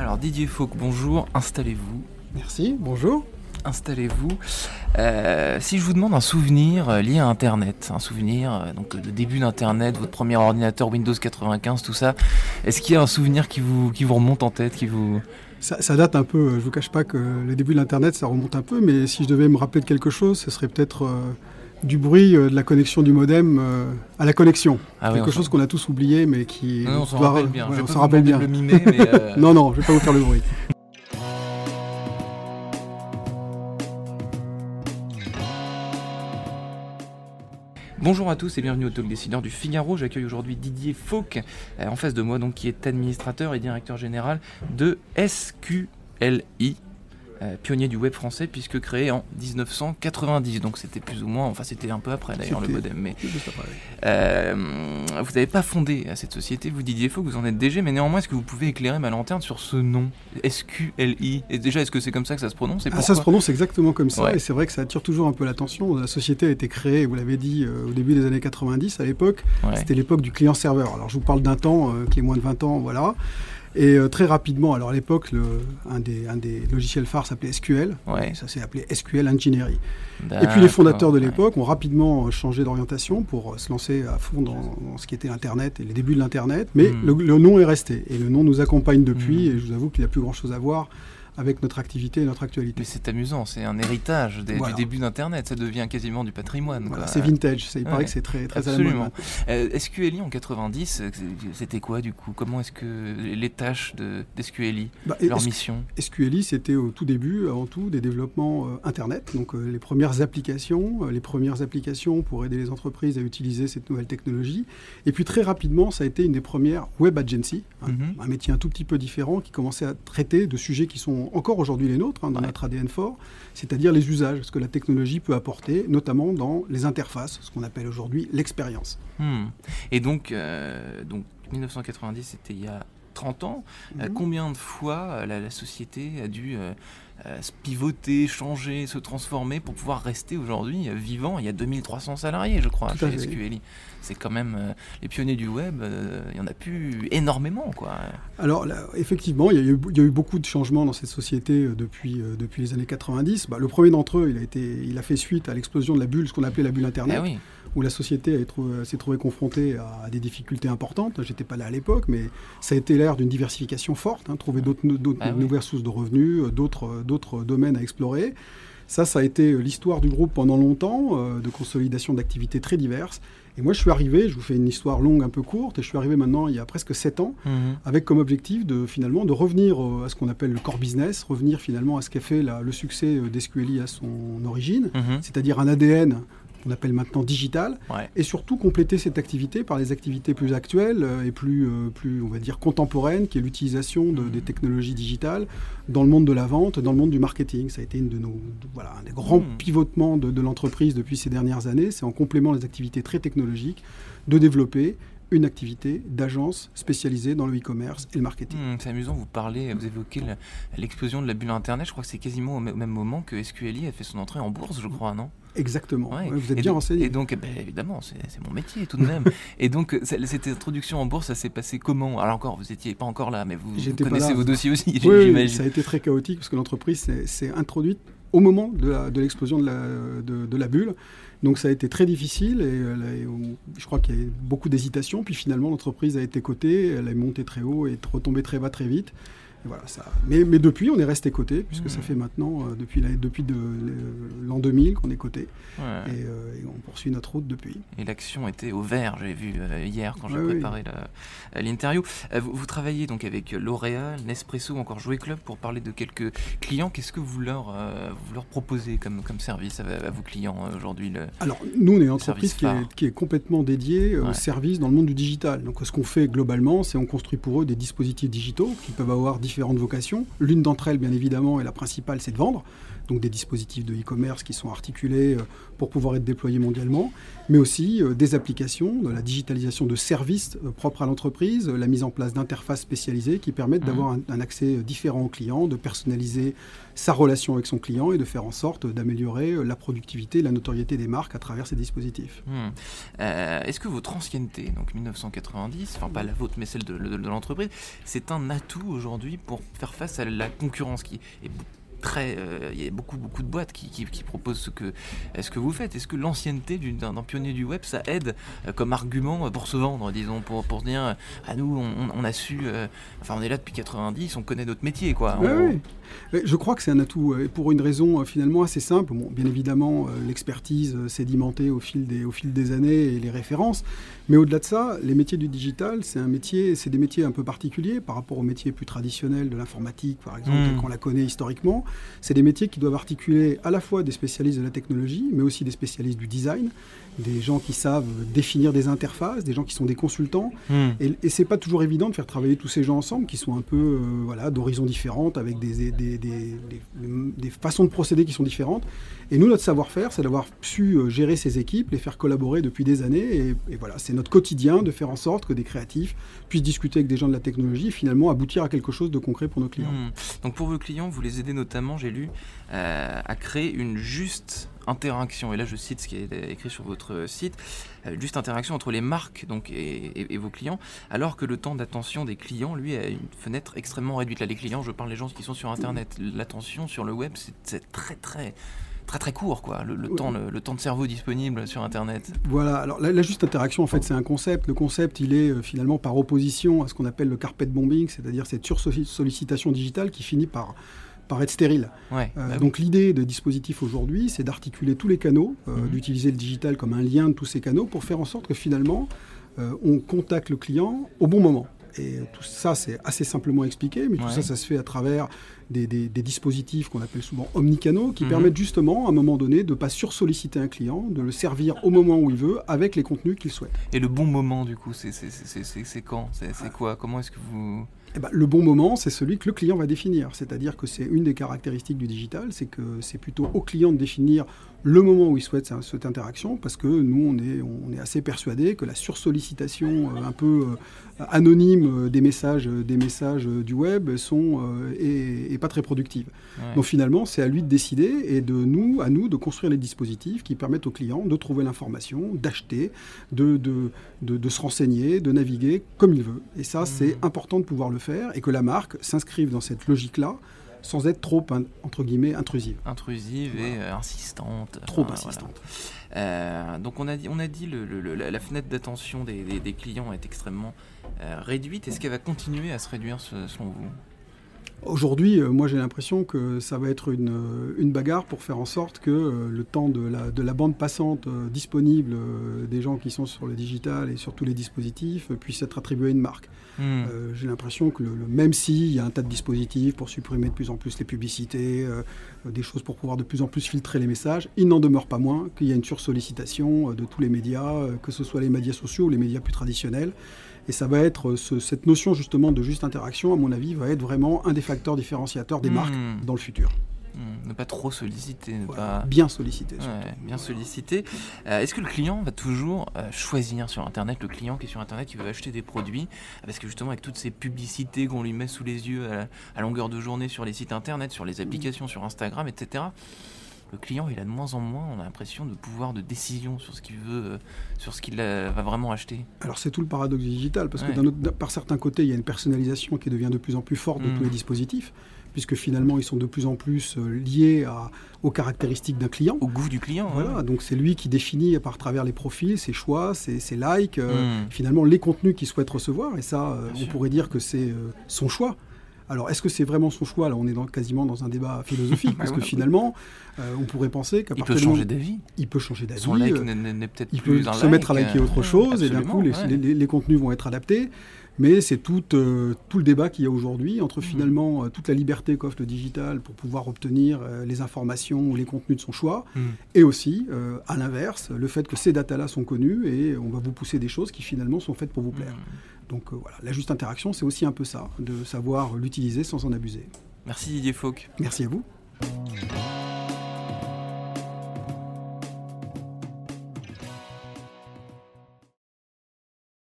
Alors Didier Fauque, bonjour, installez-vous. Merci, bonjour. Installez-vous. Euh, si je vous demande un souvenir euh, lié à Internet, un souvenir euh, donc de début d'Internet, votre premier ordinateur Windows 95, tout ça, est-ce qu'il y a un souvenir qui vous, qui vous remonte en tête, qui vous... Ça, date un peu, je vous cache pas que le début de l'Internet, ça remonte un peu, mais si je devais me rappeler de quelque chose, ce serait peut-être du bruit de la connexion du modem à la connexion. Ah quelque chose qu'on a tous oublié, mais qui... Non, on s'en rappelle bien. je on s'en rappelle bien. Le mimer, mais non, non, je vais pas vous faire le bruit. Bonjour à tous et bienvenue au Talk Décideur du Figaro. J'accueille aujourd'hui Didier Fauque euh, en face de moi, donc qui est administrateur et directeur général de SQLI, euh, pionnier du web français puisque créé en 1990. Donc c'était plus ou moins, enfin c'était un peu après d'ailleurs le modem. Mais euh, vous n'avez pas fondé cette société, vous Didier Faux, vous en êtes DG, mais néanmoins est-ce que vous pouvez éclairer ma lanterne sur ce nom? SQLI Et déjà est-ce que c'est comme ça que ça se prononce ah, Ça se prononce exactement comme ça et c'est vrai que ça attire toujours un peu l'attention. La société a été créée, vous l'avez dit, euh, au début des années 90 à l'époque. C'était l'époque du client-serveur. Alors je vous parle d'un temps qui est moins de 20 ans, voilà. Et euh, très rapidement, alors à l'époque, un des, un des logiciels phares s'appelait SQL. Ça s'est appelé SQL Engineering. Et puis les fondateurs de l'époque ont rapidement euh, changé d'orientation pour euh, se lancer à fond dans, ce qui était Internet et les débuts de l'Internet. Mais hmm. le, nom est resté. Et le nom nous accompagne depuis. Hmm. Et je vous avoue qu'il n'y a plus grand-chose à voir avec notre activité et notre actualité. Mais c'est amusant, c'est un héritage du début d'Internet, ça devient quasiment du patrimoine. c'est vintage, il paraît que c'est très, très Absolument. Euh, SQLI en 90, c'était quoi du coup? Comment est-ce que les tâches de, d'SQLI, bah, leur mission? SQLI, c'était au tout début, avant tout, des développements euh, Internet, donc euh, les premières applications, les premières applications pour aider les entreprises à utiliser cette nouvelle technologie. Et puis très rapidement, ça a été une des premières web agencies, hein, mm-hmm. un métier un tout petit peu différent qui commençait à traiter de sujets qui sont encore aujourd'hui les nôtres, hein, dans notre ADN fort, c'est-à-dire les usages, ce que la technologie peut apporter, notamment dans les interfaces, ce qu'on appelle aujourd'hui l'expérience. Hmm. Et donc, euh, donc, 1990, c'était il y a 30 ans. Euh, mhm. combien de fois euh, la, société a dû se pivoter, changer, se transformer pour pouvoir rester aujourd'hui vivant? Il y a 2300 salariés, je crois, chez SQLI c'est quand même euh, les pionniers du web, euh, il y en a plus énormément. Quoi. Alors effectivement, il y, a eu, beaucoup de changements dans cette société euh, depuis, depuis les années 90. Bah, le premier d'entre eux, il a, été, il a fait suite à l'explosion de la bulle, ce qu'on appelait la bulle Internet. Eh où la société s'est trouvée confrontée à, des difficultés importantes. J'étais pas là à l'époque, mais ça a été l'ère d'une diversification forte, hein, trouver d'autres ah nouvelles sources de revenus, d'autres domaines à explorer. Ça, ça a été l'histoire du groupe pendant longtemps, de consolidation d'activités très diverses. Et moi, je suis arrivé, je vous fais une histoire longue, un peu courte, et je suis arrivé maintenant il y a presque 7 ans, mhm. avec comme objectif de finalement de revenir euh, à ce qu'on appelle le core business, revenir finalement à ce qu'a fait le succès euh, d'SQLI à son origine, mhm. c'est-à-dire un ADN qu'on appelle maintenant digital, et surtout compléter cette activité par les activités plus actuelles euh, et plus, euh, plus, on va dire, contemporaines, qui est l'utilisation de, des technologies digitales dans le monde de la vente, dans le monde du marketing. Ça a été une de nos, voilà, un des grands mmh. pivotements de, de l'entreprise depuis ces dernières années. C'est en complément des activités très technologiques de développer une activité d'agence spécialisée dans le e-commerce et le marketing. Mmh, c'est amusant, vous parlez, vous évoquez l'explosion de la bulle Internet. Je crois que c'est quasiment au même moment que SQLI a fait son entrée en bourse, je crois, non? Exactement. vous êtes bien renseigné. Et donc, eh ben, évidemment, c'est mon métier tout de même. et donc, cette introduction en bourse, ça s'est passé comment? Alors encore, vous n'étiez pas encore là, mais vous, connaissez vos dossiers aussi, j'imagine. Oui, ça a été très chaotique parce que l'entreprise s'est introduite au moment de l'explosion de, de, de, la bulle. Donc ça a été très difficile et, euh, je crois qu'il y a eu beaucoup d'hésitation. Puis finalement, l'entreprise a été cotée, elle est montée très haut et retombée très bas très vite voilà, ça. Mais, mais, depuis, on est resté coté, puisque ça hmm. fait maintenant, euh, depuis, depuis de, l'an 2000 qu'on est coté. Euh, et, on poursuit notre route depuis. Et l'action était au vert, j'ai vu euh, hier quand j'ai préparé l'interview. Vous, vous, travaillez donc avec L'Oréal, Nespresso ou encore Jouet Club pour parler de quelques clients. Qu'est-ce que vous leur, vous leur proposez comme, comme service à, vos clients aujourd'hui Alors, nous, on est une entreprise qui est, qui est, complètement dédiée au service dans le monde du digital. Donc, ce qu'on fait globalement, c'est on construit pour eux des dispositifs digitaux qui peuvent avoir différentes vocations. L'une d'entre elles, bien évidemment, et la principale, c'est de vendre. Donc des dispositifs de e-commerce qui sont articulés euh, pour pouvoir être déployés mondialement, mais aussi euh, des applications, de la digitalisation de services euh, propres à l'entreprise, la mise en place d'interfaces spécialisées qui permettent d'avoir mmh. un, accès différent au client, de personnaliser sa relation avec son client et de faire en sorte d'améliorer la productivité, la notoriété des marques à travers ces dispositifs. Mmh. Est-ce que votre ancienneté, donc 1990, enfin pas la vôtre mais celle de, de l'entreprise, c'est un atout aujourd'hui pour faire face à la concurrence qui est très, euh, il y a beaucoup, beaucoup de boîtes qui, qui, proposent ce que, ce que vous faites. Est-ce que l'ancienneté d'un pionnier du web, ça aide euh, comme argument pour se vendre, disons, pour, pour dire, à ah, nous, on, a su, euh, enfin, on est là depuis 90, on connaît notre métier, quoi. Je crois que c'est un atout pour une raison finalement assez simple. Bon, bien évidemment, l'expertise sédimentée au fil, des, au fil des années et les références. Mais au-delà de ça, les métiers du digital, c'est un métier, c'est des métiers un peu particuliers par rapport aux métiers plus traditionnels de l'informatique, par exemple, mmh. qu'on la connaît historiquement. C'est des métiers qui doivent articuler à la fois des spécialistes de la technologie, mais aussi des spécialistes du design, des gens qui savent définir des interfaces, des gens qui sont des consultants. Hmm. Et, et c'est pas toujours évident de faire travailler tous ces gens ensemble, qui sont un peu euh, voilà, d'horizons différentes, avec des, des, des, des, façons de procéder qui sont différentes. Et nous, notre savoir-faire, c'est d'avoir su euh, gérer ces équipes, les faire collaborer depuis des années. Et, voilà, c'est notre quotidien de faire en sorte que des créatifs puissent discuter avec des gens de la technologie et finalement aboutir à quelque chose de concret pour nos clients. Hmm. Donc pour vos clients, vous les aidez notamment, j'ai lu, euh, à créer une juste interaction, et là je cite ce qui est écrit sur votre site, euh, juste interaction entre les marques donc, et, vos clients, alors que le temps d'attention des clients, lui, a une fenêtre extrêmement réduite. Là, les clients, je parle des gens qui sont sur Internet. L'attention sur le web, c'est très très très très court, quoi, le, temps, le, temps de cerveau disponible sur Internet. Voilà, alors la, juste interaction, en fait, c'est un concept. Le concept, il est euh, finalement par opposition à ce qu'on appelle le carpet bombing, c'est-à-dire cette sursollicitation digitale qui finit par être stérile. Euh, bah donc l'idée de dispositif aujourd'hui, c'est d'articuler tous les canaux, euh, mhm. d'utiliser le digital comme un lien de tous ces canaux pour faire en sorte que finalement, euh, on contacte le client au bon moment. Et tout ça, c'est assez simplement expliqué, mais tout ça, ça se fait à travers des, dispositifs qu'on appelle souvent omnicanaux, qui mhm. permettent justement, à un moment donné, de ne pas sursolliciter un client, de le servir au moment où il veut, avec les contenus qu'il souhaite. Et le bon moment, du coup, c'est quand? C'est quoi? Comment est-ce que vous... Eh ben, le bon moment, c'est celui que le client va définir. C'est-à-dire que c'est une des caractéristiques du digital, c'est que c'est plutôt au client de définir le moment où il souhaite cette interaction, parce que nous, on est, on est assez persuadé que la sursollicitation euh, un peu euh, anonyme des messages, des messages du web sont, est, pas très productive. Donc finalement, c'est à lui de décider et de nous, à nous, de construire les dispositifs qui permettent au client de trouver l'information, d'acheter, de de, de, se renseigner, de naviguer comme il veut. Et ça, c'est mmh. important de pouvoir le faire et que la marque s'inscrive dans cette logique-là sans être trop, entre guillemets, intrusive. Intrusive et euh, insistante. Trop insistante. Euh, donc on a dit, on a dit le, la fenêtre d'attention des, des, clients est extrêmement euh, réduite. Est-ce qu'elle va continuer à se réduire selon vous? Aujourd'hui, moi j'ai l'impression que ça va être une, une, bagarre pour faire en sorte que le temps de la, de la bande passante disponible des gens qui sont sur le digital et sur tous les dispositifs puisse être attribué à une marque. Hmm. Euh, j'ai l'impression que le, même s'il y a un tas de dispositifs pour supprimer de plus en plus les publicités, euh, des choses pour pouvoir de plus en plus filtrer les messages, il n'en demeure pas moins qu'il y a une sursollicitation euh, de tous les médias, que ce soit les médias sociaux ou les médias plus traditionnels. Et ça va être cette notion justement de juste interaction, à mon avis, va être vraiment un des facteurs différenciateurs des hmm. marques dans le futur. Hmm, ne pas trop solliciter, ne pas... Bien solliciter. bien solliciter. Euh, est-ce que le client va toujours euh, choisir sur Internet, le client qui est sur Internet, qui veut acheter des produits, parce que justement avec toutes ces publicités qu'on lui met sous les yeux à, longueur de journée sur les sites Internet, sur les applications, sur Instagram, etc., le client, il a de moins en moins, on a l'impression, de pouvoir de décision sur ce qu'il veut, euh, sur ce qu'il va vraiment acheter. Alors c'est tout le paradoxe digital, parce que par certains côtés, il y a une personnalisation qui devient de plus en plus forte de tous hmm. les dispositifs puisque finalement ils sont de plus en plus euh, liés aux caractéristiques d'un client. Au goût du client. Voilà, donc c'est lui qui définit par travers les profils, ses choix, ses, likes, euh, hmm. finalement les contenus qu'il souhaite recevoir, et ça, euh, on pourrait dire que c'est son choix. Alors, est-ce que c'est vraiment son choix? Là, on est dans, quasiment dans un débat philosophique, parce que finalement, on pourrait penser qu'à Il peut changer d'avis. Il peut changer d'avis. Son like n'est peut-être Il peut se mettre à liker autre chose, et d'un coup, les, contenus vont être adaptés. Mais c'est tout, euh, tout le débat qu'il y a aujourd'hui entre mmh. finalement euh, toute la liberté qu'offre le digital pour pouvoir obtenir euh, les informations ou les contenus de son choix, mmh. et aussi, à l'inverse, le fait que ces datas-là sont connues et on va vous pousser des choses qui finalement sont faites pour vous plaire. Mmh. Donc voilà, la juste interaction, c'est aussi un peu ça, de savoir l'utiliser sans en abuser. Merci Didier Fauque. Merci à vous.